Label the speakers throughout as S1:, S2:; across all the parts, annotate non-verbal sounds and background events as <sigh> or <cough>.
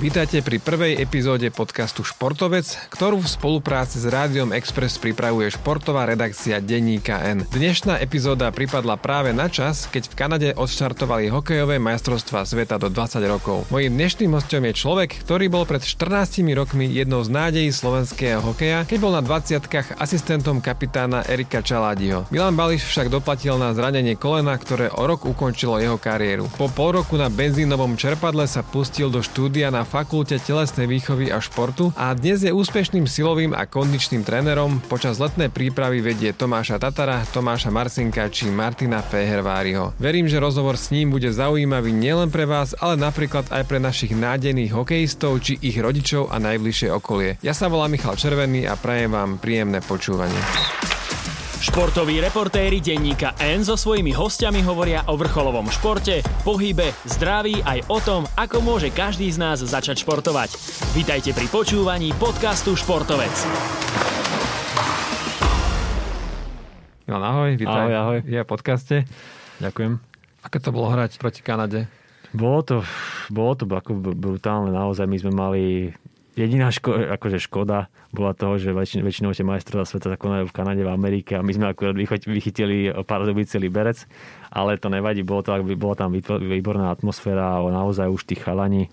S1: Vítajte pri prvej epizóde podcastu Športovec, ktorú v spolupráci s Rádiom Express pripravuje športová redakcia Denníka N. Dnešná epizóda pripadla práve na čas, keď v Kanade odštartovali hokejové majstrovstvá sveta do 20 rokov. Mojím dnešným hostom je človek, ktorý bol pred 14 rokmi jednou z nádejí slovenského hokeja, keď bol na 20 asistentom kapitána Erika Čaládiho. Milan Bališ však doplatil na zranenie kolena, ktoré o rok ukončilo jeho kariéru. Po pol roku na benzínovom čerpadle sa pustil do štúdia na Fakulte telesnej výchovy a športu a dnes je úspešným silovým a kondičným trénerom. Počas letnej prípravy vedie Tomáša Tatara, Tomáša Marcinka či Martina Feherváriho. Verím, že rozhovor s ním bude zaujímavý nielen pre vás, ale napríklad aj pre našich nádejných hokejistov či ich rodičov a najbližšie okolie. Ja sa volám Michal Červený a prajem vám príjemné počúvanie.
S2: Športoví reportéri denníka N so svojimi hostiami hovoria o vrcholovom športe, pohybe, zdraví aj o tom, ako môže každý z nás začať športovať. Vítajte pri počúvaní podcastu Športovec.
S1: Milan, ahoj, vítaj.
S3: Ahoj, ahoj.
S1: Ja podcaste.
S3: Ďakujem.
S1: Aké to bolo hrať proti Kanade?
S3: Bolo to, bolo to ako brutálne, naozaj my sme mali jediná ško- akože škoda bola toho, že väčšinou, väčšinou tie majstrovstvá sveta sa konajú v Kanade, v Amerike a my sme akurát vychytili Pardubice Liberec, ale to nevadí, bolo to, bola tam výborná atmosféra a naozaj už tí chalani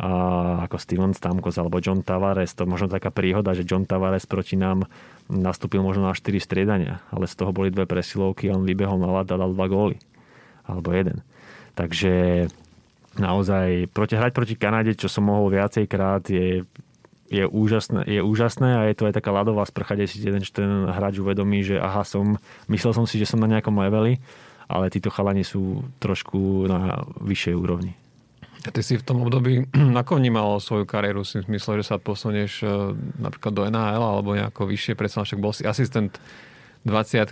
S3: a ako Steven Stamkos alebo John Tavares, to možno taká príhoda, že John Tavares proti nám nastúpil možno na 4 striedania, ale z toho boli dve presilovky a on vybehol na ľad a dal dva góly. Alebo jeden. Takže naozaj proti, hrať proti Kanade, čo som mohol viacej krát, je je úžasné, je úžasné a je to aj taká ľadová sprcha, kde si jeden ten hráč uvedomí, že aha, som, myslel som si, že som na nejakom leveli, ale títo chalani sú trošku na vyššej úrovni.
S1: A ty si v tom období, <clears throat> ako vnímal svoju kariéru? Si myslel, že sa posunieš e, napríklad do NHL alebo nejako vyššie, predsa však bol si asistent 20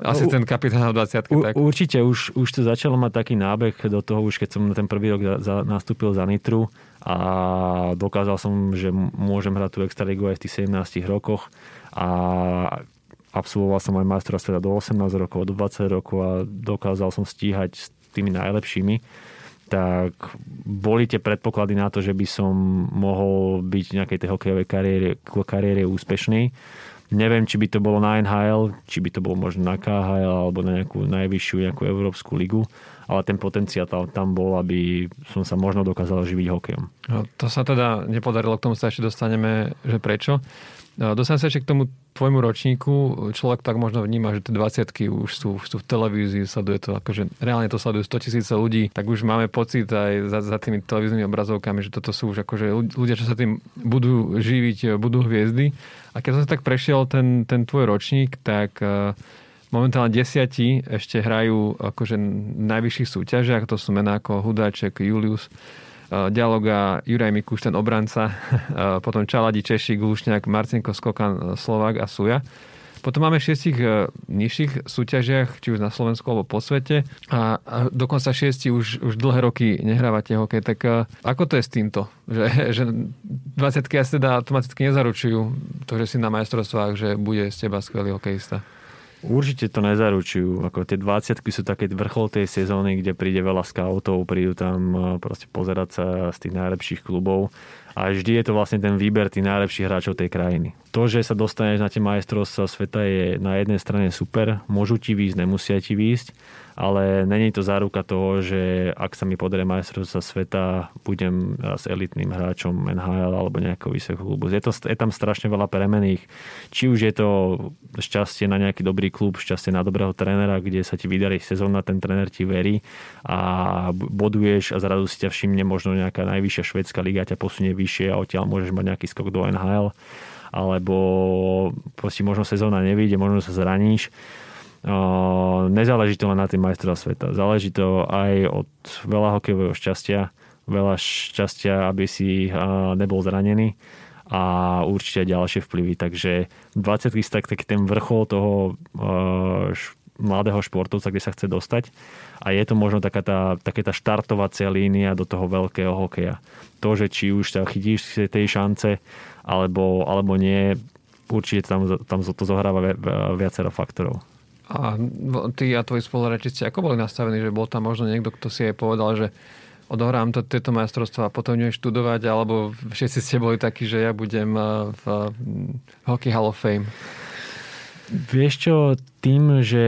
S1: Asistent kapitána v 20
S3: tak. Určite už, už to začalo mať taký nábeh do toho, už keď som na ten prvý rok za, za, nastúpil za Nitru a dokázal som, že môžem hrať tú extraligu aj v tých 17 rokoch a absolvoval som aj majstra sveta do 18 rokov, do 20 rokov a dokázal som stíhať s tými najlepšími tak boli tie predpoklady na to, že by som mohol byť v nejakej tej hokejovej kariére, kariére úspešný. Neviem, či by to bolo na NHL, či by to bolo možno na KHL alebo na nejakú najvyššiu nejakú európsku ligu, ale ten potenciál tam, bol, aby som sa možno dokázal živiť hokejom.
S1: No, to sa teda nepodarilo, k tomu sa ešte dostaneme, že prečo. No, dostanem sa ešte k tomu tvojmu ročníku. Človek tak možno vníma, že tie 20 už sú, sú v televízii, sleduje to, akože reálne to sledujú 100 tisíce ľudí, tak už máme pocit aj za, za tými televíznymi obrazovkami, že toto sú už akože ľudia, čo sa tým budú živiť, budú hviezdy. A keď som sa tak prešiel ten, ten tvoj ročník, tak uh, momentálne desiatí ešte hrajú akože najvyšších súťažiach, to sú mená ako Hudáček, Julius, Eh, Dialoga Juraj Mikuš, ten obranca, <laughs> eh, potom Čaladi, Češi, Glušňák, Marcinko, Skokan, eh, Slovák a Suja. Potom máme šiestich nižších súťažiach, či už na Slovensku alebo po svete a dokonca šiesti už, už dlhé roky nehrávate hokej. Tak ako to je s týmto? Že, <laughs> že 20 asi teda automaticky nezaručujú to, že si na majstrovstvách, že bude z teba skvelý hokejista.
S3: Určite to nezaručujú. Ako tie 20 sú také vrchol tej sezóny, kde príde veľa scoutov, prídu tam e, proste pozerať sa z tých najlepších klubov a vždy je to vlastne ten výber tých najlepších hráčov tej krajiny. To, že sa dostaneš na tie majstrovstvá sveta je na jednej strane super, môžu ti výjsť, nemusia ti výjsť, ale není to záruka toho, že ak sa mi podarí majstrovstva sveta, budem s elitným hráčom NHL alebo nejakého vysokého klubu. Je, to, je tam strašne veľa premených. Či už je to šťastie na nejaký dobrý klub, šťastie na dobrého trénera, kde sa ti vydarí sezóna, ten tréner ti verí a boduješ a zrazu si ťa všimne možno nejaká najvyššia švedská liga ťa posunie vyššie a odtiaľ môžeš mať nejaký skok do NHL alebo proste možno sezóna nevíde, možno sa zraníš nezáleží to len na tým majstra sveta. Záleží to aj od veľa hokejového šťastia, veľa šťastia, aby si nebol zranený a určite ďalšie vplyvy. Takže 20 tak taký ten vrchol toho mladého športovca, kde sa chce dostať. A je to možno taká tá, taká tá štartovacia línia do toho veľkého hokeja. To, že či už sa chytíš tej šance, alebo, alebo nie, určite tam, tam to zohráva viacero faktorov.
S1: A ty a tvoji spolurečici, ako boli nastavení, že bol tam možno niekto, kto si aj povedal, že odohrám to, tieto majstrovstvá a potom idem študovať, alebo všetci ste boli takí, že ja budem eh, v, v Hockey Hall of Fame?
S3: Vieš čo, tým, že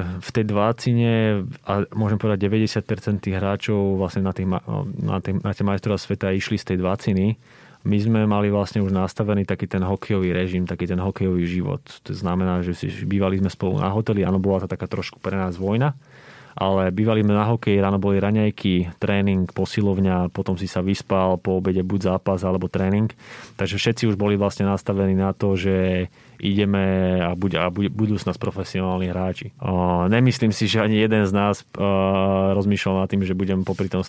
S3: v tej dvácine, a môžem povedať 90% tých hráčov vlastne na, tých, na, na majstrovstvá sveta išli z tej dváciny, my sme mali vlastne už nastavený taký ten hokejový režim, taký ten hokejový život. To znamená, že si bývali sme spolu na hoteli, áno, bola to taká trošku pre nás vojna, ale bývali sme na hokeji, ráno boli raňajky, tréning, posilovňa, potom si sa vyspal, po obede buď zápas alebo tréning. Takže všetci už boli vlastne nastavení na to, že ideme a, buď, a budú s nás profesionálni hráči. O, nemyslím si, že ani jeden z nás o, rozmýšľal nad tým, že budem popri tom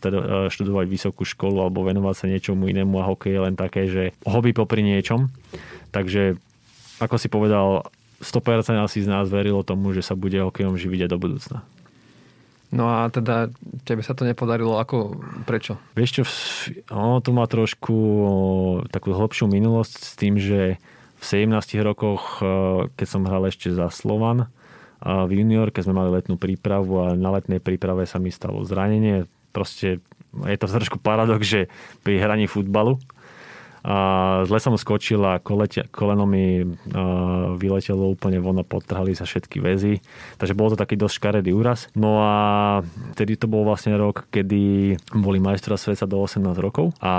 S3: študovať vysokú školu alebo venovať sa niečomu inému a hokej je len také, že hobby popri niečom. Takže ako si povedal, 100% asi z nás verilo tomu, že sa bude hokejom živiť aj do budúcna.
S1: No a teda tebe sa to nepodarilo, ako, prečo?
S3: Vieš čo, ono to má trošku takú hlbšiu minulosť s tým, že v 17 rokoch, keď som hral ešte za Slovan, v junior, keď sme mali letnú prípravu a na letnej príprave sa mi stalo zranenie. Proste je to trošku paradox, že pri hraní futbalu a zle som skočil a koleno mi vyletelo úplne von a podtrhali sa všetky väzy. Takže bol to taký dosť škaredý úraz. No a vtedy to bol vlastne rok, kedy boli majstra sveta do 18 rokov a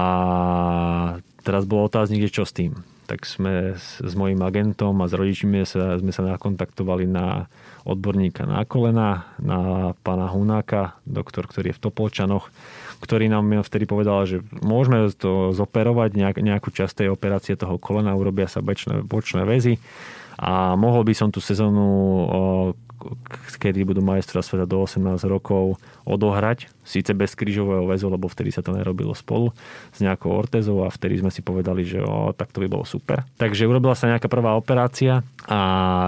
S3: teraz bol otáznik, čo s tým. Tak sme s, s mojim agentom a s rodičmi sa, sme sa nakontaktovali na odborníka na kolena, na pána Hunáka, doktor, ktorý je v Topolčanoch ktorý nám vtedy povedal, že môžeme to zoperovať, nejak, nejakú časť tej operácie toho kolena, urobia sa bočné, bočné väzy a mohol by som tú sezónu kedy budú majstra sveta do 18 rokov odohrať, síce bez krížového väzu, lebo vtedy sa to nerobilo spolu s nejakou ortezou a vtedy sme si povedali, že o, tak to by bolo super. Takže urobila sa nejaká prvá operácia a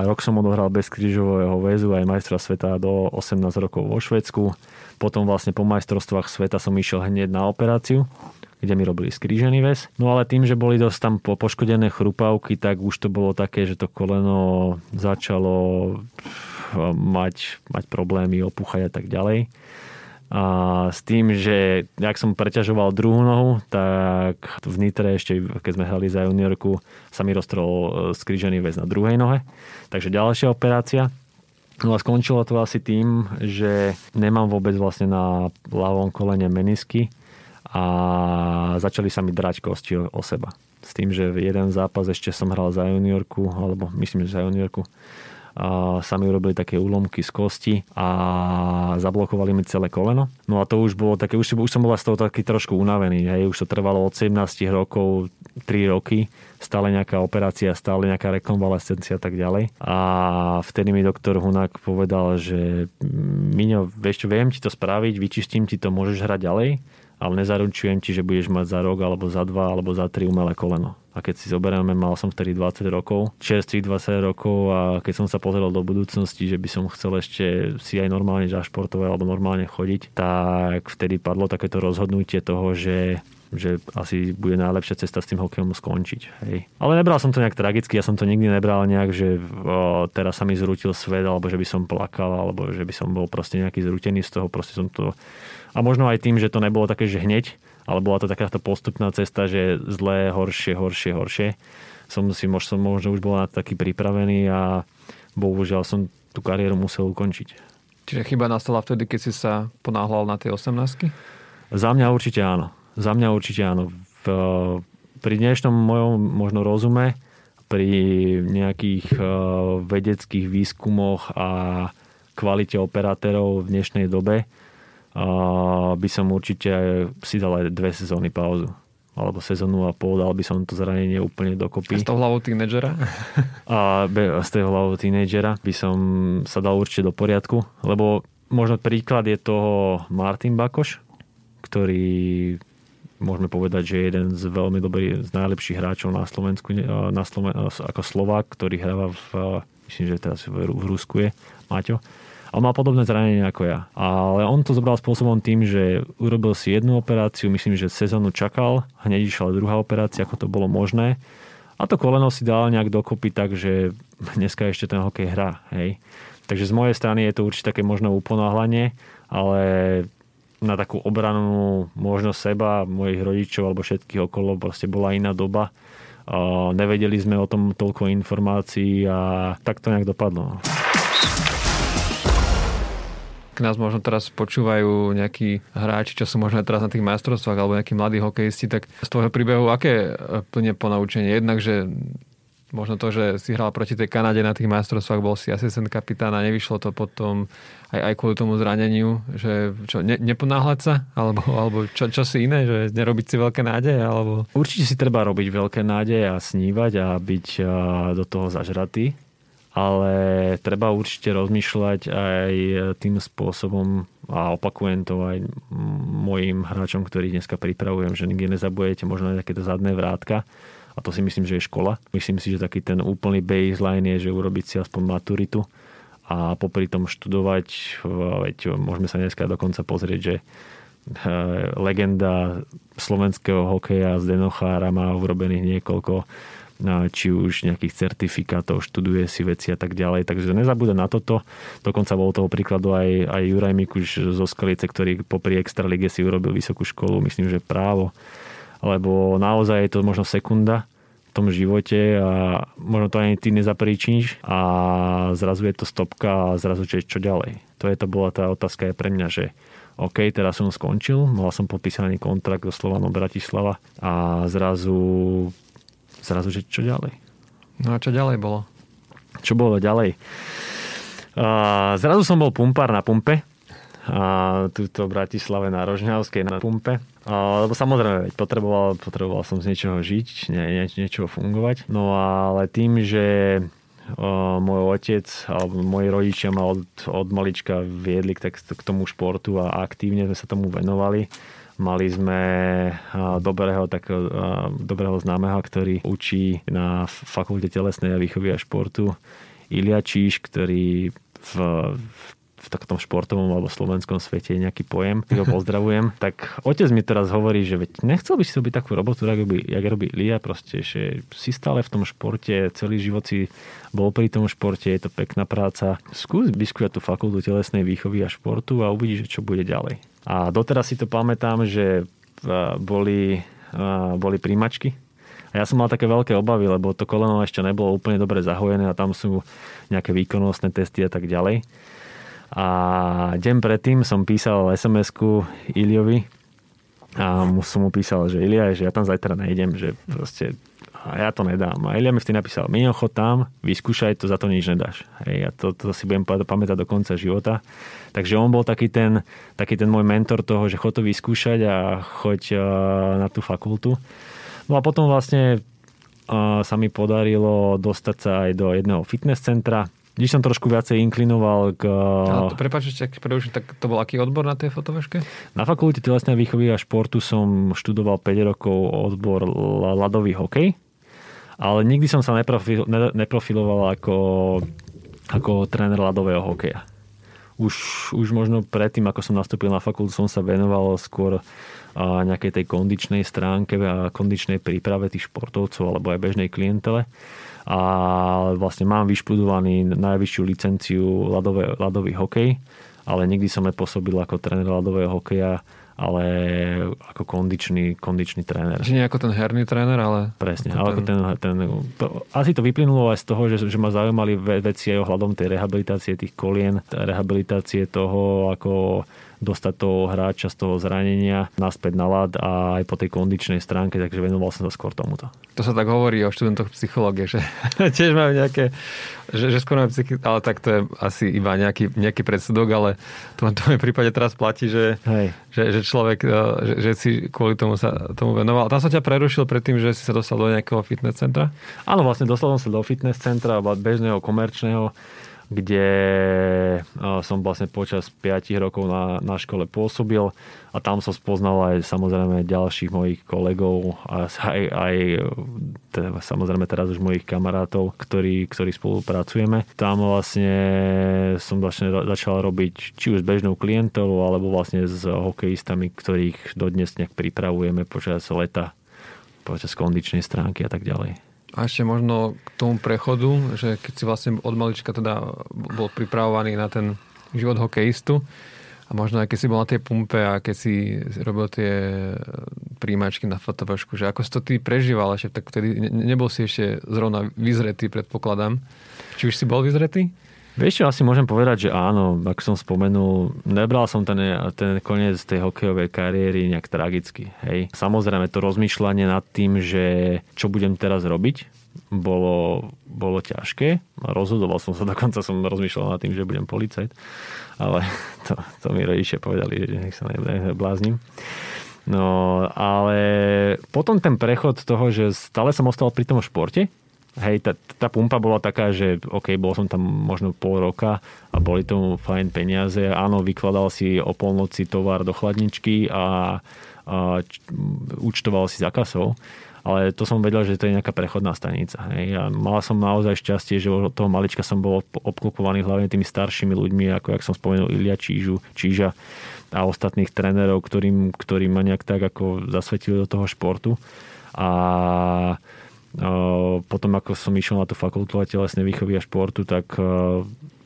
S3: rok som odohral bez krížového väzu aj majstra sveta do 18 rokov vo Švedsku potom vlastne po majstrovstvách sveta som išiel hneď na operáciu kde mi robili skrížený väz. No ale tým, že boli dosť tam poškodené chrupavky, tak už to bolo také, že to koleno začalo mať, mať problémy, opuchať a tak ďalej. A s tým, že jak som preťažoval druhú nohu, tak v Nitre ešte, keď sme hrali za juniorku, sa mi roztrol e, skrížený väz na druhej nohe. Takže ďalšia operácia. No a skončilo to asi tým, že nemám vôbec vlastne na ľavom kolene menisky a začali sa mi drať kosti o seba. S tým, že jeden zápas ešte som hral za juniorku, alebo myslím, že za juniorku, a sa mi urobili také úlomky z kosti a zablokovali mi celé koleno. No a to už bolo také, už, už som bol z toho taký trošku unavený. Hej. Už to trvalo od 17 rokov, 3 roky, stále nejaká operácia, stále nejaká rekonvalescencia a tak ďalej. A vtedy mi doktor Hunák povedal, že Miňo, vieš čo, viem ti to spraviť, vyčistím ti to, môžeš hrať ďalej, ale nezaručujem ti, že budeš mať za rok, alebo za dva, alebo za tri umelé koleno. A keď si zoberieme, mal som vtedy 20 rokov, čerstvých 20 rokov a keď som sa pozeral do budúcnosti, že by som chcel ešte si aj normálne zašportovať alebo normálne chodiť, tak vtedy padlo takéto rozhodnutie toho, že že asi bude najlepšia cesta s tým hokejom skončiť. Hej. Ale nebral som to nejak tragicky, ja som to nikdy nebral nejak, že o, teraz sa mi zrútil svet, alebo že by som plakal, alebo že by som bol proste nejaký zrútený z toho, proste som to... A možno aj tým, že to nebolo také, že hneď, ale bola to takáto postupná cesta, že zlé, horšie, horšie, horšie. Som si možno, možno už bol na taký pripravený a bohužiaľ som tú kariéru musel ukončiť.
S1: Čiže chyba nastala vtedy, keď si sa ponáhľal na tie 18
S3: Za mňa určite áno. Za mňa určite áno. V, pri dnešnom mojom možno rozume, pri nejakých uh, vedeckých výskumoch a kvalite operatérov v dnešnej dobe by som určite si dal aj dve sezóny pauzu alebo sezónu a pol, dal by som to zranenie úplne dokopy.
S1: A s tou hlavou tínedžera?
S3: A z toho hlavou tínedžera by som sa dal určite do poriadku, lebo možno príklad je toho Martin Bakoš, ktorý môžeme povedať, že je jeden z veľmi dobrých, z najlepších hráčov na Slovensku, na Sloven- ako Slovák, ktorý hráva v, myslím, že teraz v, v Rusku je, Maťo a mal podobné zranenie ako ja. Ale on to zobral spôsobom tým, že urobil si jednu operáciu, myslím, že sezónu čakal, hneď išla druhá operácia, ako to bolo možné. A to koleno si dal nejak dokopy tak, že dneska ešte ten hokej hrá. Hej. Takže z mojej strany je to určite také možné uponáhlanie, ale na takú obranú možnosť seba, mojich rodičov alebo všetkých okolo, proste bola iná doba. Nevedeli sme o tom toľko informácií a tak to nejak dopadlo.
S1: K nás možno teraz počúvajú nejakí hráči, čo sú možno teraz na tých majstrovstvách alebo nejakí mladí hokejisti, tak z tvojho príbehu aké plne ponaučenie? Jednak, že možno to, že si hral proti tej Kanade na tých majstrovstvách, bol si asistent kapitána, nevyšlo to potom aj, aj kvôli tomu zraneniu, že čo, ne, neponáhľať sa? Alebo, alebo čo, čo si iné, že nerobiť si veľké nádeje? Alebo...
S3: Určite si treba robiť veľké nádeje a snívať a byť do toho zažratý, ale treba určite rozmýšľať aj tým spôsobom a opakujem to aj mojim hráčom, ktorých dneska pripravujem, že nikdy nezabujete možno aj takéto zadné vrátka, a to si myslím, že je škola. Myslím si, že taký ten úplný baseline je, že urobiť si aspoň maturitu a popri tom študovať, veď môžeme sa dneska dokonca pozrieť, že eh, legenda slovenského hokeja z Denochára má urobených niekoľko či už nejakých certifikátov, študuje si veci a tak ďalej. Takže nezabúda na toto. Dokonca bol toho príkladu aj, aj Juraj Mikuš zo Skalice, ktorý popri Extralige si urobil vysokú školu, myslím, že právo lebo naozaj je to možno sekunda v tom živote a možno to ani ty nezapríčiš a zrazu je to stopka a zrazu čo, čo ďalej. To je to bola tá otázka aj pre mňa, že OK, teraz som skončil, mal som podpísaný kontrakt so Slovanom Bratislava a zrazu, zrazu, že čo ďalej?
S1: No a čo ďalej bolo?
S3: Čo bolo ďalej? A zrazu som bol pumpár na pumpe, a túto v Bratislave na Rožňavskej na pumpe. A, lebo samozrejme, potreboval, potreboval som z niečoho žiť, nie, nie, niečoho fungovať. No ale tým, že môj otec alebo moji rodičia ma od, od malička viedli k, tak, k tomu športu a aktívne sme sa tomu venovali. Mali sme dobrého, takého, dobrého známeho, ktorý učí na fakulte telesnej a výchovy a športu. Ilia Číš, ktorý v, v takom športovom alebo slovenskom svete je nejaký pojem, <laughs> ho pozdravujem, tak otec mi teraz hovorí, že veď nechcel by si robiť takú robotu, jak robí, jak robí Lia, proste, že si stále v tom športe, celý život si bol pri tom športe, je to pekná práca. Skús vyskúšať tú fakultu telesnej výchovy a športu a uvidíš, čo bude ďalej. A doteraz si to pamätám, že boli, boli príjmačky a ja som mal také veľké obavy, lebo to koleno ešte nebolo úplne dobre zahojené a tam sú nejaké výkonnostné testy a tak ďalej. A deň predtým som písal SMS-ku Iliovi a som mu písal, že Ilia, že ja tam zajtra nejdem, že proste a ja to nedám. A Ilia mi vtedy napísal, chod tam, vyskúšaj to, za to nič nedáš. Hej, a to, to si budem pamätať do konca života. Takže on bol taký ten, taký ten môj mentor toho, že chod to vyskúšať a choď na tú fakultu. No a potom vlastne sa mi podarilo dostať sa aj do jedného fitness centra, kde som trošku viacej inklinoval k...
S1: A to, prepáč, ešte, tak to bol aký odbor na tej fotoveške?
S3: Na fakulte telesnej výchovy a športu som študoval 5 rokov odbor ľadový hokej, ale nikdy som sa neprofil, neprofiloval ako, ako tréner ľadového hokeja. Už, už možno predtým, ako som nastúpil na fakultu, som sa venoval skôr nejakej tej kondičnej stránke a kondičnej príprave tých športovcov alebo aj bežnej klientele a vlastne mám vyšpludovaný najvyššiu licenciu ľadové, ľadový hokej, ale nikdy som nepôsobil ako tréner ľadového hokeja, ale ako kondičný, kondičný tréner.
S1: Čiže nie ako ten herný tréner, ale...
S3: Presne, ale ako ten... ten to, asi to vyplynulo aj z toho, že, že ma zaujímali veci aj ohľadom tej rehabilitácie tých kolien, rehabilitácie toho, ako dostať toho hráča z toho zranenia naspäť na lad a aj po tej kondičnej stránke, takže venoval som sa skôr tomuto.
S1: To sa tak hovorí o študentoch psychológie, že <laughs> tiež majú nejaké, že, že skôr majú psychi- ale tak to je asi iba nejaký, nejaký predsudok, ale to v tom prípade teraz platí, že, Hej. že, že človek, e, že, že si kvôli tomu sa tomu venoval. Tam som ťa prerušil predtým, že si sa dostal do nejakého fitness centra?
S3: Áno, vlastne dostal som sa do fitness centra, bežného, komerčného kde som vlastne počas 5 rokov na, na škole pôsobil a tam som spoznal aj samozrejme ďalších mojich kolegov a aj, aj teda, samozrejme teraz už mojich kamarátov, ktorí, ktorí spolupracujeme. Tam vlastne som začne, začal robiť či už bežnou klientelu alebo vlastne s hokejistami, ktorých dodnes nejak pripravujeme počas leta, počas kondičnej stránky a tak ďalej.
S1: A ešte možno k tomu prechodu, že keď si vlastne od malička teda bol pripravovaný na ten život hokejistu, A možno aj keď si bol na tej pumpe a keď si robil tie príjmačky na fotovašku, že ako si to ty prežíval, že tak vtedy nebol si ešte zrovna vyzretý, predpokladám. Či už si bol vyzretý?
S3: Vieš čo, asi môžem povedať, že áno, ako som spomenul, nebral som ten, ten koniec tej hokejovej kariéry nejak tragicky. Hej. Samozrejme to rozmýšľanie nad tým, že čo budem teraz robiť, bolo, bolo ťažké. Rozhodoval som sa, <laughs> dokonca som rozmýšľal nad tým, že budem policajt, ale <laughs> to, to mi rodičia povedali, že nech sa nebláznim. No, ale potom ten prechod toho, že stále som ostal pri tom športe, hej, tá, tá pumpa bola taká, že OK, bol som tam možno pol roka a boli tomu fajn peniaze. Áno, vykladal si o polnoci tovar do chladničky a, a č, účtoval si za kasou. Ale to som vedel, že to je nejaká prechodná stanica. Hej. A mal som naozaj šťastie, že od toho malička som bol obklopovaný hlavne tými staršími ľuďmi, ako jak som spomenul Ilia Čížu, Číža a ostatných trénerov, ktorým ma nejak tak ako zasvetili do toho športu. A potom ako som išiel na tú fakultu a telesnej výchovy a športu, tak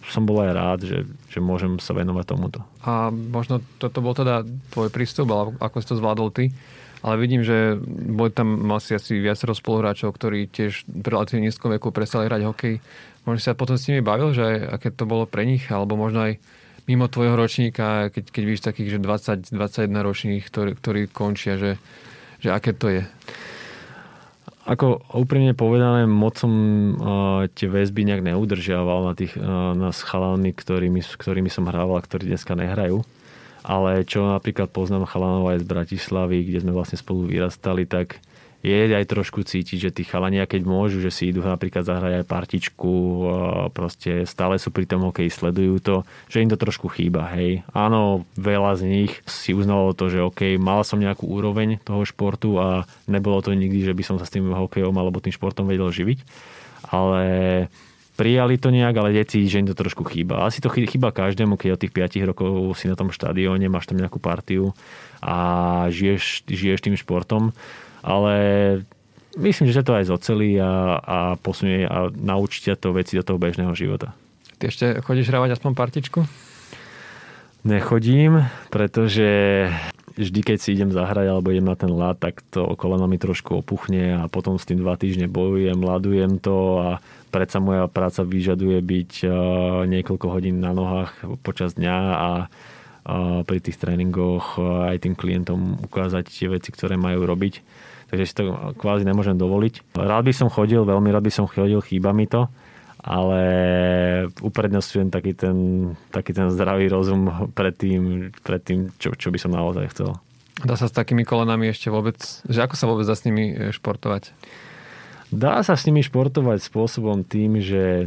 S3: som bol aj rád, že, že môžem sa venovať tomuto.
S1: A možno toto bol teda tvoj prístup, ale ako si to zvládol ty. Ale vidím, že boli tam asi asi viacero spoluhráčov, ktorí tiež v relatívne nízkom veku prestali hrať hokej. Možno sa potom s nimi bavil, že aj, aké to bolo pre nich, alebo možno aj mimo tvojho ročníka, keď, keď vidíš takých, že 20-21 ročných, ktorí, ktorí končia, že, že aké to je?
S3: Ako úprimne povedané, moc som uh, tie väzby nejak neudržiaval na tých uh, na ktorými, ktorými som hrával a ktorí dneska nehrajú. Ale čo napríklad poznám chalanov aj z Bratislavy, kde sme vlastne spolu vyrastali, tak je aj trošku cítiť, že tí chalania, keď môžu, že si idú napríklad zahrať aj partičku, proste stále sú pri tom hokeji, sledujú to, že im to trošku chýba, hej. Áno, veľa z nich si uznalo to, že OK, mal som nejakú úroveň toho športu a nebolo to nikdy, že by som sa s tým hokejom alebo tým športom vedel živiť, ale prijali to nejak, ale deti, že im to trošku chýba. Asi to chýba každému, keď od tých 5 rokov si na tom štadióne, máš tam nejakú partiu a žiješ, žiješ tým športom ale myslím, že to aj zocelí a, a posunie a naučí ťa to veci do toho bežného života.
S1: Ty ešte chodíš hravať aspoň partičku?
S3: Nechodím, pretože vždy, keď si idem zahrať alebo idem na ten ľad, tak to koleno mi trošku opuchne a potom s tým dva týždne bojujem, ladujem to a predsa moja práca vyžaduje byť niekoľko hodín na nohách počas dňa a pri tých tréningoch aj tým klientom ukázať tie veci, ktoré majú robiť takže si to kvázi nemôžem dovoliť. Rád by som chodil, veľmi rád by som chodil, chýba mi to, ale uprednostňujem taký ten, taký ten zdravý rozum pred tým, pred tým čo, čo by som naozaj chcel.
S1: Dá sa s takými kolenami ešte vôbec, že ako sa vôbec dá s nimi e, športovať?
S3: Dá sa s nimi športovať spôsobom tým, že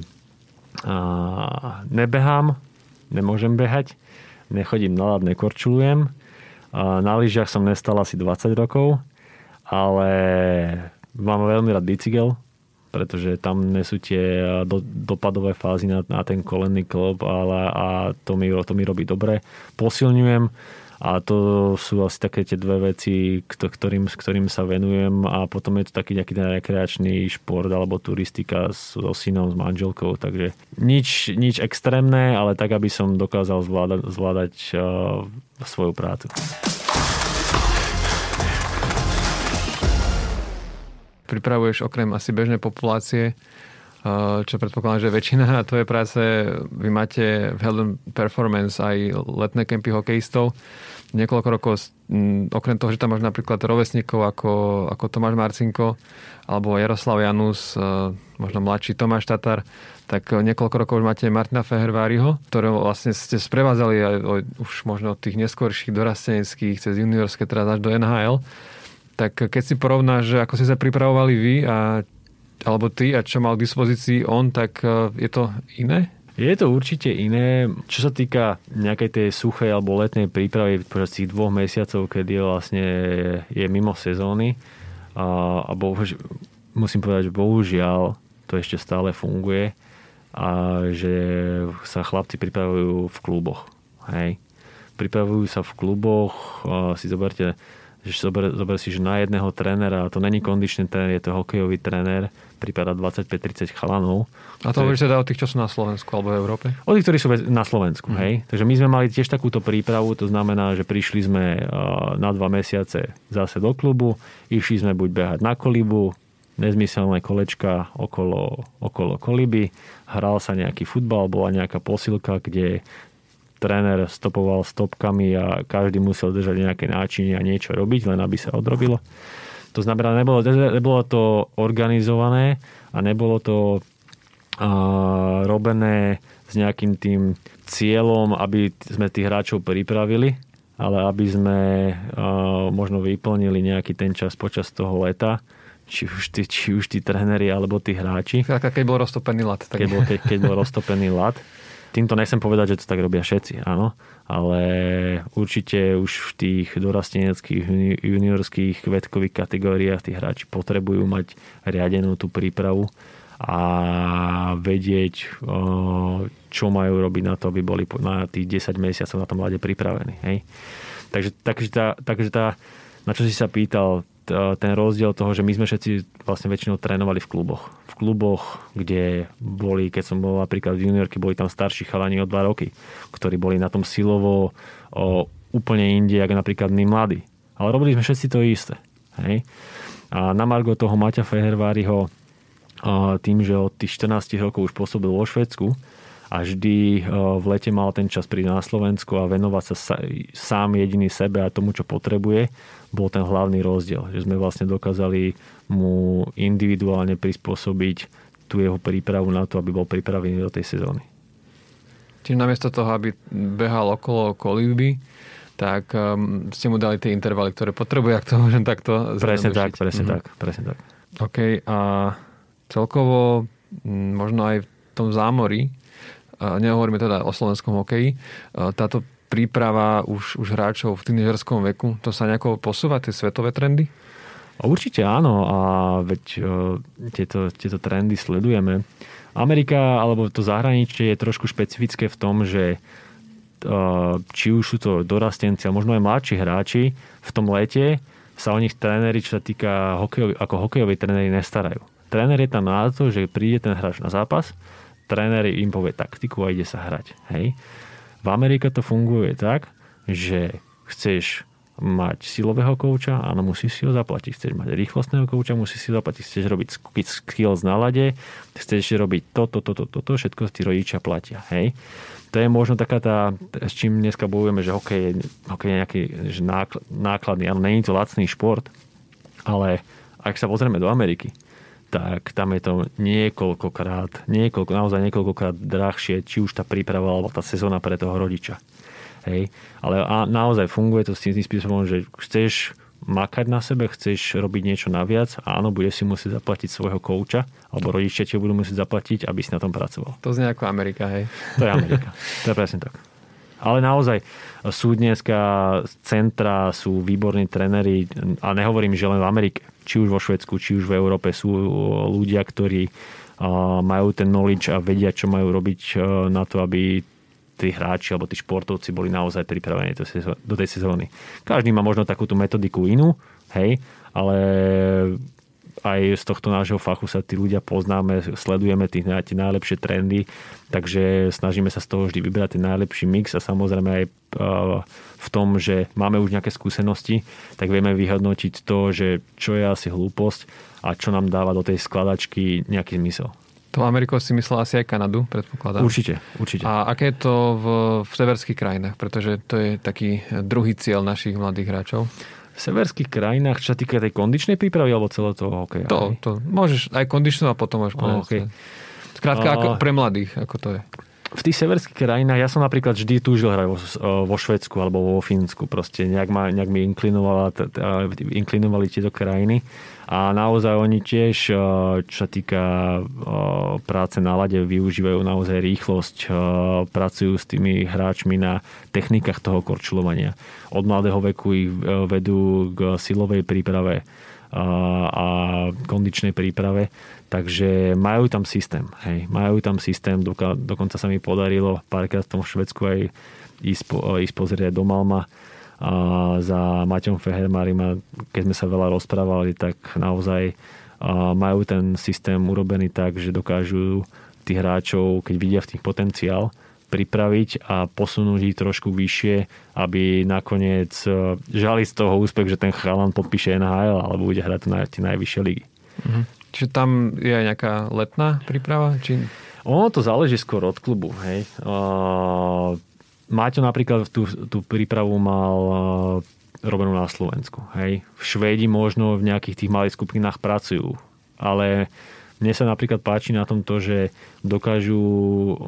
S3: a, nebehám, nemôžem behať, nechodím na ľad, nekorčulujem. A na lyžiach som nestal asi 20 rokov ale mám veľmi rád bicykel, pretože tam nesú tie do, dopadové fázy na, na ten kolenný klop ale, a to mi, to mi robí dobre. Posilňujem a to sú asi také tie dve veci, ktorým, ktorým sa venujem a potom je to taký nejaký rekreačný šport alebo turistika so synom, s manželkou, takže nič, nič extrémne, ale tak, aby som dokázal zvládať, zvládať uh, svoju prácu.
S1: Pripravuješ okrem asi bežnej populácie, eh, čo predpokladám, že väčšina tvojej práce, vy máte v Helden Performance aj letné kempy hokejistov. Niekoľko rokov, okrem toho, že tam máš napríklad rovesníkov ako, ako Tomáš Marcinko alebo Jaroslav Janus, eh, možno mladší Tomáš Tatar, tak niekoľko rokov už máte Martina Feherváriho, ktorého vlastne ste sprevádzali aj už možno od tých neskôrších dorasteneckých cez juniorské teraz až do NHL. Tak keď si porovnáš, že ako ste sa pripravovali vy a, alebo ty a čo mal k dispozícii on, tak e, je to iné?
S3: Je to určite iné. Čo sa týka nejakej tej suchej alebo letnej prípravy počas tých dvoch mesiacov, kedy vlastne je mimo sezóny a, a bohuž, musím povedať, že bohužiaľ to ešte stále funguje a že sa chlapci pripravujú v kluboch. Hej. Pripravujú sa v kluboch, si zoberte že zober, zober si, že na jedného trénera, a to není kondičný tréner, je to hokejový tréner, prípada 25-30 chalanov.
S1: A to hovoríš teda o tých, čo sú na Slovensku alebo v Európe?
S3: O tých, ktorí sú na Slovensku, mm. hej. Takže my sme mali tiež takúto prípravu, to znamená, že prišli sme na dva mesiace zase do klubu, išli sme buď behať na kolibu, nezmyselné kolečka okolo, okolo koliby, hral sa nejaký futbal, bola nejaká posilka, kde tréner stopoval stopkami a každý musel držať nejaké náčinie a niečo robiť, len aby sa odrobilo. To znamená, nebolo, nebolo to organizované a nebolo to a, robené s nejakým tým cieľom, aby sme tých hráčov pripravili, ale aby sme a, možno vyplnili nejaký ten čas počas toho leta, či už tí, či už tí tréneri alebo tí hráči.
S1: Keď bol roztopený lat.
S3: Tak... Keď, bol, keď, keď bol roztopený lat. <laughs> Týmto nechcem povedať, že to tak robia všetci, áno, ale určite už v tých dorasteneckých juniorských vedekových kategóriách tí hráči potrebujú mať riadenú tú prípravu a vedieť, čo majú robiť na to, aby boli na tých 10 mesiacov na tom mlade pripravení. Hej? Takže, takže, tá, takže tá, na čo si sa pýtal, ten rozdiel toho, že my sme všetci vlastne väčšinou trénovali v kluboch. V kluboch, kde boli, keď som bol napríklad v juniorky, boli tam starší chalani o dva roky, ktorí boli na tom silovo o, úplne inde, ako napríklad my mladí. Ale robili sme všetci to isté. Hej? A na Margo toho Maťa Feherváriho tým, že od tých 14 rokov už pôsobil vo Švedsku a vždy v lete mal ten čas prísť na Slovensku a venovať sa sám jediný sebe a tomu, čo potrebuje, bol ten hlavný rozdiel. Že sme vlastne dokázali mu individuálne prispôsobiť tú jeho prípravu na to, aby bol pripravený do tej sezóny.
S1: Čiže namiesto toho, aby behal okolo kolíby, tak um, ste mu dali tie intervaly, ktoré potrebuje, ak to môžem takto
S3: Presne tak, presne mm-hmm. tak, presne tak.
S1: OK, a celkovo možno aj v tom zámori, nehovoríme teda o slovenskom hokeji, táto príprava už, už hráčov v tínežerskom veku, to sa nejako posúva, tie svetové trendy?
S3: Určite áno a veď uh, tieto, tieto trendy sledujeme. Amerika alebo to zahraničie je trošku špecifické v tom, že uh, či už sú to dorastenci a možno aj mladší hráči, v tom lete sa o nich tréneri, čo sa týka hokejov, ako hokejoví tréneri, nestarajú. Tréner je tam na to, že príde ten hráč na zápas, tréner im povie taktiku a ide sa hrať. Hej? V Amerike to funguje tak, že chceš mať silového kouča, áno, musíš si ho zaplatiť. Chceš mať rýchlostného kouča, musíš si ho zaplatiť. Chceš robiť skills na lade, chceš robiť toto, toto, toto, to, všetko tí rodičia platia. Hej? To je možno taká tá, s čím dneska bojujeme, že hokej je, hokej je nejaký že nákladný, ale není to lacný šport, ale ak sa pozrieme do Ameriky, tak tam je to niekoľkokrát, niekoľko, naozaj niekoľkokrát drahšie, či už tá príprava alebo tá sezóna pre toho rodiča. Hej. Ale a naozaj funguje to s tým spôsobom, že chceš makať na sebe, chceš robiť niečo naviac a áno, bude si musieť zaplatiť svojho kouča, alebo rodičia ti budú musieť zaplatiť, aby si na tom pracoval.
S1: To znie ako Amerika, hej.
S3: To je Amerika. to je presne tak. Ale naozaj sú dneska centra, sú výborní trenery a nehovorím, že len v Amerike či už vo Švedsku, či už v Európe sú ľudia, ktorí majú ten knowledge a vedia, čo majú robiť na to, aby tí hráči alebo tí športovci boli naozaj pripravení do tej sezóny. Každý má možno takúto metodiku inú, hej, ale aj z tohto nášho fachu sa tí ľudia poznáme, sledujeme tie, tie najlepšie trendy, takže snažíme sa z toho vždy vybrať ten najlepší mix a samozrejme aj v tom, že máme už nejaké skúsenosti, tak vieme vyhodnotiť to, že čo je asi hlúposť a čo nám dáva do tej skladačky nejaký zmysel.
S1: To Ameriko si myslela asi aj Kanadu, predpokladám.
S3: Určite, určite.
S1: A aké je to v, v severských krajinách? Pretože to je taký druhý cieľ našich mladých hráčov
S3: v severských krajinách, čo sa týka tej kondičnej prípravy alebo celého toho hokeja?
S1: To, to, môžeš aj kondičnú a potom môžeš povedať. Okay. Skrátka, ako pre mladých, ako to je.
S3: V tých severských krajinách, ja som napríklad vždy túžil hrať vo, vo Švedsku alebo vo Fínsku. Proste nejak, ma, nejak mi inklinovali tieto krajiny. A naozaj oni tiež, čo sa týka práce na lade, využívajú naozaj rýchlosť, pracujú s tými hráčmi na technikách toho korčulovania. Od mladého veku ich vedú k silovej príprave a kondičnej príprave. Takže majú tam systém. Hej. Majú tam systém, dokonca sa mi podarilo párkrát v tom Švedsku aj ísť, po, ísť pozrieť do Malma a za Maťom Fehermarim, keď sme sa veľa rozprávali, tak naozaj majú ten systém urobený tak, že dokážu tých hráčov, keď vidia v tých potenciál, pripraviť a posunúť ich trošku vyššie, aby nakoniec e, žali z toho úspech, že ten chalan podpíše NHL alebo bude hrať na tie najvyššie ligy.
S1: Mhm. Čiže tam je aj nejaká letná príprava? Či...
S3: Ono to záleží skôr od klubu. Hej. Uh, Máťo napríklad tú, tú prípravu mal uh, robenú na Slovensku. Hej. V Švédi možno v nejakých tých malých skupinách pracujú, ale mne sa napríklad páči na tom to, že dokážu,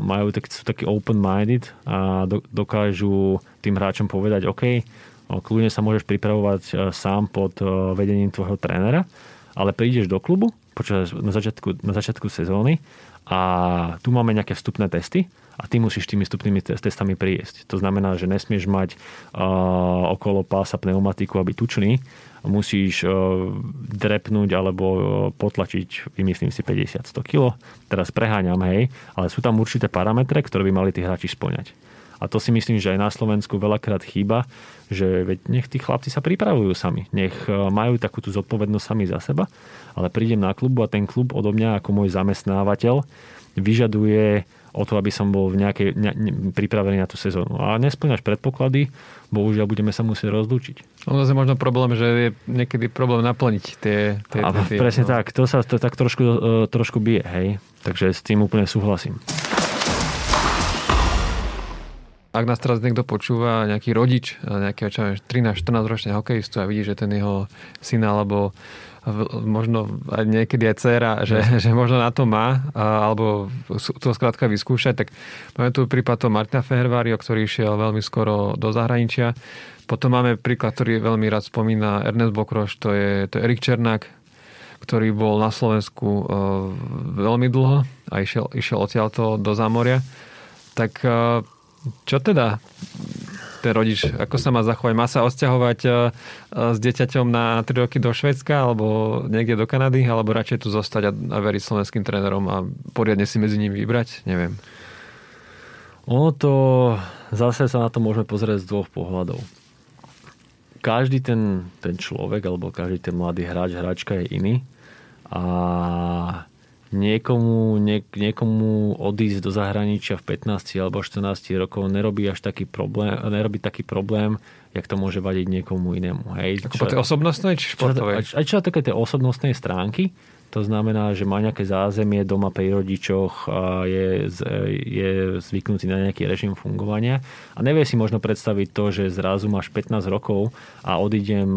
S3: majú, tak, sú takí open-minded a do, dokážu tým hráčom povedať, OK, kľudne sa môžeš pripravovať e, sám pod e, vedením tvojho trénera, ale prídeš do klubu počas, na, začiatku, na začiatku sezóny a tu máme nejaké vstupné testy a ty musíš tými vstupnými testami prijesť. To znamená, že nesmieš mať uh, okolo pása pneumatiku, aby tučný, musíš uh, drepnúť alebo uh, potlačiť, vymyslím si, 50-100 kg. Teraz preháňam, hej, ale sú tam určité parametre, ktoré by mali tí hráči splňať. A to si myslím, že aj na Slovensku veľakrát chýba, že veď nech tí chlapci sa pripravujú sami. Nech majú takú tú zodpovednosť sami za seba, ale prídem na klubu a ten klub odo mňa ako môj zamestnávateľ vyžaduje o to, aby som bol v nejakej, ne, ne, pripravený na tú sezónu. A nesplňaš predpoklady, bohužiaľ budeme sa musieť rozlúčiť.
S1: Ono je možno problém, že je niekedy problém naplniť tie... tie,
S3: a tie presne no. tak, to sa to tak trošku, uh, trošku bije, hej. Takže s tým úplne súhlasím.
S1: Ak nás teraz niekto počúva, nejaký rodič, nejakého 13-14 ročného hokejistu a vidí, že ten jeho syn alebo možno aj niekedy aj dcera, že, že možno na to má, alebo to skrátka vyskúšať, tak máme tu prípad toho Martina Fehervário, ktorý išiel veľmi skoro do zahraničia. Potom máme príklad, ktorý veľmi rád spomína Ernest Bokroš, to je, to je Erik Černák, ktorý bol na Slovensku uh, veľmi dlho a išiel, išiel odtiaľto do zámoria. Tak uh, čo teda ten rodič, ako sa má zachovať? Má sa osťahovať e, e, s dieťaťom na 3 roky do Švedska alebo niekde do Kanady, alebo radšej tu zostať a, veriť slovenským trénerom a poriadne si medzi nimi vybrať? Neviem.
S3: Ono to, zase sa na to môžeme pozrieť z dvoch pohľadov. Každý ten, ten človek, alebo každý ten mladý hráč, hráčka je iný. A niekomu, niek, niekomu odísť do zahraničia v 15 alebo 14 rokov nerobí až taký problém, nerobí taký problém, jak to môže vadiť niekomu inému. Hej.
S1: Ako čo, po tej osobnostnej či športovej?
S3: Aj čo, čo také tej osobnostnej stránky, to znamená, že má nejaké zázemie doma pri rodičoch a je, je zvyknutý na nejaký režim fungovania a nevie si možno predstaviť to, že zrazu máš 15 rokov a odídem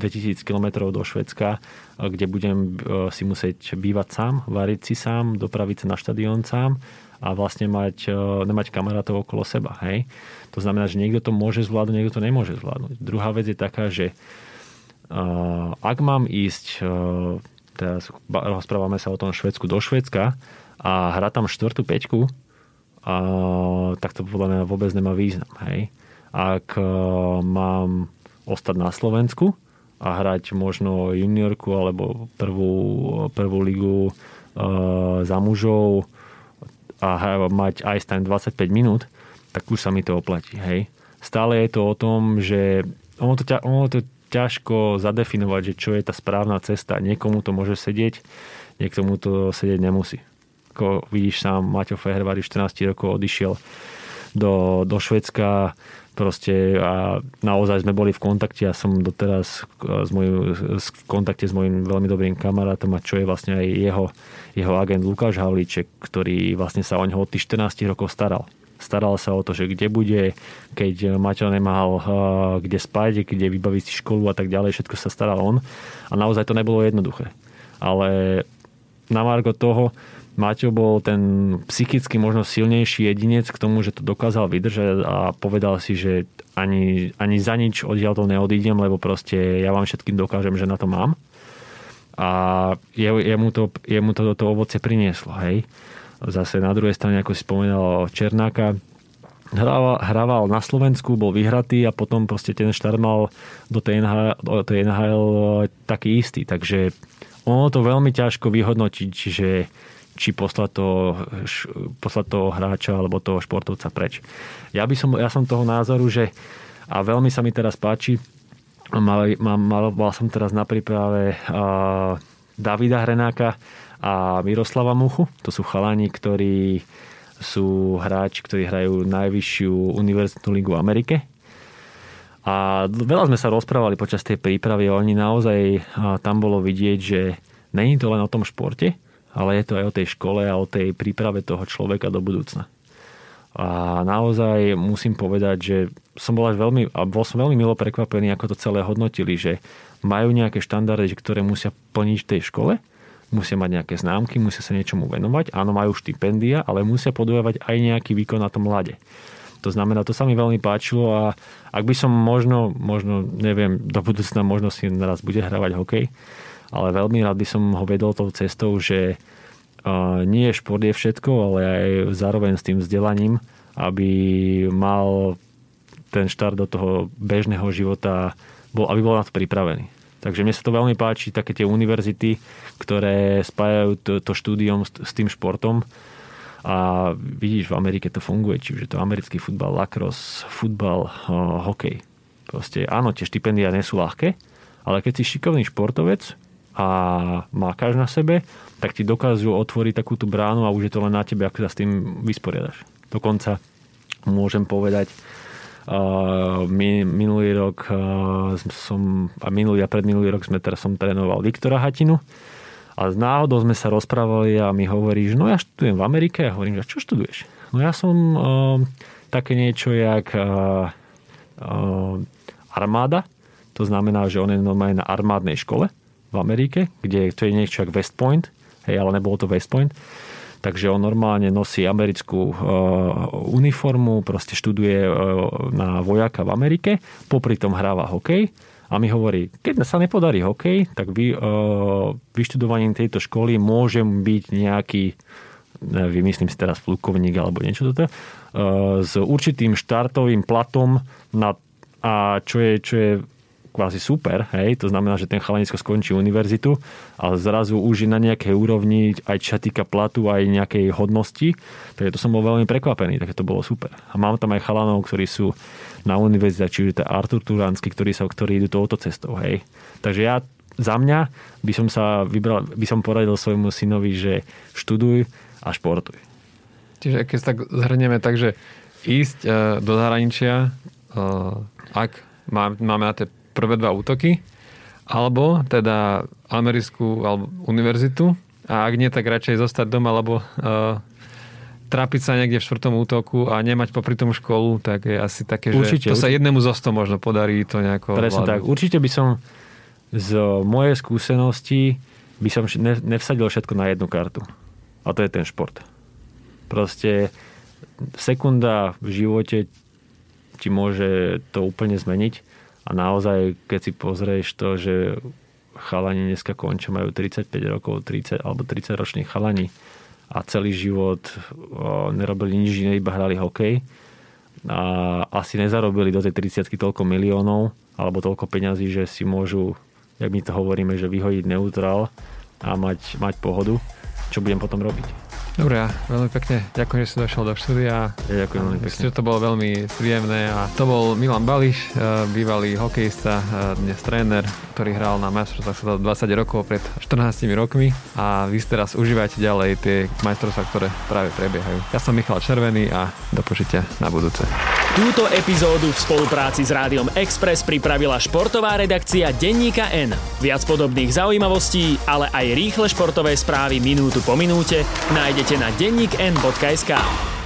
S3: 2000 km do Švedska, kde budem si musieť bývať sám, variť si sám, dopraviť sa na štadión sám a vlastne mať, nemať kamarátov okolo seba. Hej? To znamená, že niekto to môže zvládnuť, niekto to nemôže zvládnuť. Druhá vec je taká, že ak mám ísť teraz rozprávame sa o tom Švedsku do Švedska a hrá tam štvrtú peťku, a, tak to podľa mňa vôbec nemá význam. Hej. Ak a, e, mám ostať na Slovensku a hrať možno juniorku alebo prvú, prvú ligu e, za mužov a mať ice time 25 minút, tak už sa mi to oplatí. Hej. Stále je to o tom, že ono to, ono to ťažko zadefinovať, že čo je tá správna cesta. Niekomu to môže sedieť, niektomu to sedieť nemusí. Ako vidíš sám, Maťo Fehervári 14 rokov odišiel do, do Švedska proste a naozaj sme boli v kontakte. Ja som doteraz s mojim, v kontakte s mojim veľmi dobrým kamarátom a čo je vlastne aj jeho, jeho agent Lukáš Havlíček, ktorý vlastne sa o neho od tých 14 rokov staral staral sa o to, že kde bude, keď Maťo nemal kde spať, kde vybaviť si školu a tak ďalej, všetko sa staral on. A naozaj to nebolo jednoduché. Ale na Margo toho, Maťo bol ten psychicky možno silnejší jedinec k tomu, že to dokázal vydržať a povedal si, že ani, ani za nič odtiaľ to neodídem, lebo proste ja vám všetkým dokážem, že na to mám. A jemu to, jemu to, to ovoce prinieslo, hej. Zase na druhej strane, ako si spomenal Černáka, hrával, hrával na Slovensku, bol vyhratý a potom proste ten štart mal do tej NHL, tej NHL taký istý. Takže ono to veľmi ťažko vyhodnotiť, že či poslať toho, poslať toho hráča alebo toho športovca preč. Ja, by som, ja som toho názoru, že a veľmi sa mi teraz páči, mal, mal, mal, mal som teraz na príprave a, Davida Hrenáka a Miroslava Muchu. To sú chalani, ktorí sú hráči, ktorí hrajú najvyššiu univerzitnú ligu v Amerike. A veľa sme sa rozprávali počas tej prípravy oni naozaj tam bolo vidieť, že není to len o tom športe, ale je to aj o tej škole a o tej príprave toho človeka do budúcna. A naozaj musím povedať, že som bol až veľmi, a bol som veľmi milo prekvapený, ako to celé hodnotili, že majú nejaké štandardy, ktoré musia plniť v tej škole, musia mať nejaké známky, musia sa niečomu venovať, áno, majú štipendia, ale musia podujevať aj nejaký výkon na tom mlade. To znamená, to sa mi veľmi páčilo a ak by som možno, možno neviem, do budúcna možno si naraz bude hravať hokej, ale veľmi rád by som ho vedol tou cestou, že nie šport je všetko, ale aj zároveň s tým vzdelaním, aby mal ten štart do toho bežného života, bol, aby bol na to pripravený. Takže mne sa to veľmi páči, také tie univerzity, ktoré spájajú to, to štúdium s, s tým športom. A vidíš, v Amerike to funguje, čiže to americký futbal, lacrosse, futbal, hokej. Proste áno, tie štipendia nie sú ľahké, ale keď si šikovný športovec, a mákaš na sebe, tak ti dokážu otvoriť takú tú bránu a už je to len na tebe, ako sa s tým vysporiadaš. Dokonca môžem povedať, minulý rok som, a minulý a predminulý rok sme teraz som trénoval Viktora Hatinu a z náhodou sme sa rozprávali a mi hovorí, že no ja študujem v Amerike a hovorím, že čo študuješ? No ja som také niečo jak uh, armáda, to znamená, že on je normálne na armádnej škole v Amerike, kde to je niečo ako West Point, hej, ale nebolo to West Point. Takže on normálne nosí americkú uh, uniformu, proste študuje uh, na vojaka v Amerike, popri tom hráva hokej a mi hovorí, keď sa nepodarí hokej, tak vy, uh, vyštudovaním tejto školy môžem byť nejaký vymyslím si teraz plukovník alebo niečo toto, s určitým štartovým platom na, a čo je, čo je kvázi super, hej, to znamená, že ten chalanisko skončí univerzitu a zrazu už je na nejakej úrovni, aj čo týka platu, aj nejakej hodnosti, takže to som bol veľmi prekvapený, takže to bolo super. A mám tam aj chalanov, ktorí sú na univerzite, čiže to Artur Turánsky, ktorí, sa, ktorí idú touto cestou, hej. Takže ja za mňa by som sa vybral, by som poradil svojmu synovi, že študuj a športuj.
S1: Čiže keď tak zhrnieme, takže ísť uh, do zahraničia, uh, ak máme na tie prvé dva útoky, alebo teda americkú alebo univerzitu a ak nie, tak radšej zostať doma, lebo uh, trápiť sa niekde v štvrtom útoku a nemať popri tom školu, tak je asi také, určite, že to určite. sa jednému zo sto možno podarí to nejako
S3: Presne tak. Určite by som z mojej skúsenosti by som nevsadil všetko na jednu kartu. A to je ten šport. Proste sekunda v živote ti môže to úplne zmeniť a naozaj, keď si pozrieš to, že chalani dneska končia, majú 35 rokov, 30 alebo 30 ročných chalani a celý život nerobili nič iné, iba hrali hokej a asi nezarobili do tej 30 toľko miliónov alebo toľko peňazí, že si môžu, jak my to hovoríme, že vyhodiť neutrál a mať, mať pohodu, čo budem potom robiť.
S1: Dobre, ja veľmi pekne ďakujem, že si došiel do štúdia.
S3: Ja ďakujem veľmi pekne.
S1: Myslím, že to bolo veľmi príjemné a to bol Milan Bališ, eh, bývalý hokejista, eh, dnes tréner, ktorý hral na majstrovstvách sveta 20 rokov pred 14 rokmi a vy teraz užívajte ďalej tie majstrovstvá, ktoré práve prebiehajú. Ja som Michal Červený a do počutia na budúce.
S2: Túto epizódu v spolupráci s Rádiom Express pripravila športová redakcia Denníka N. Viac podobných zaujímavostí, ale aj rýchle športové správy minútu po minúte nájdete na denníkn.sk.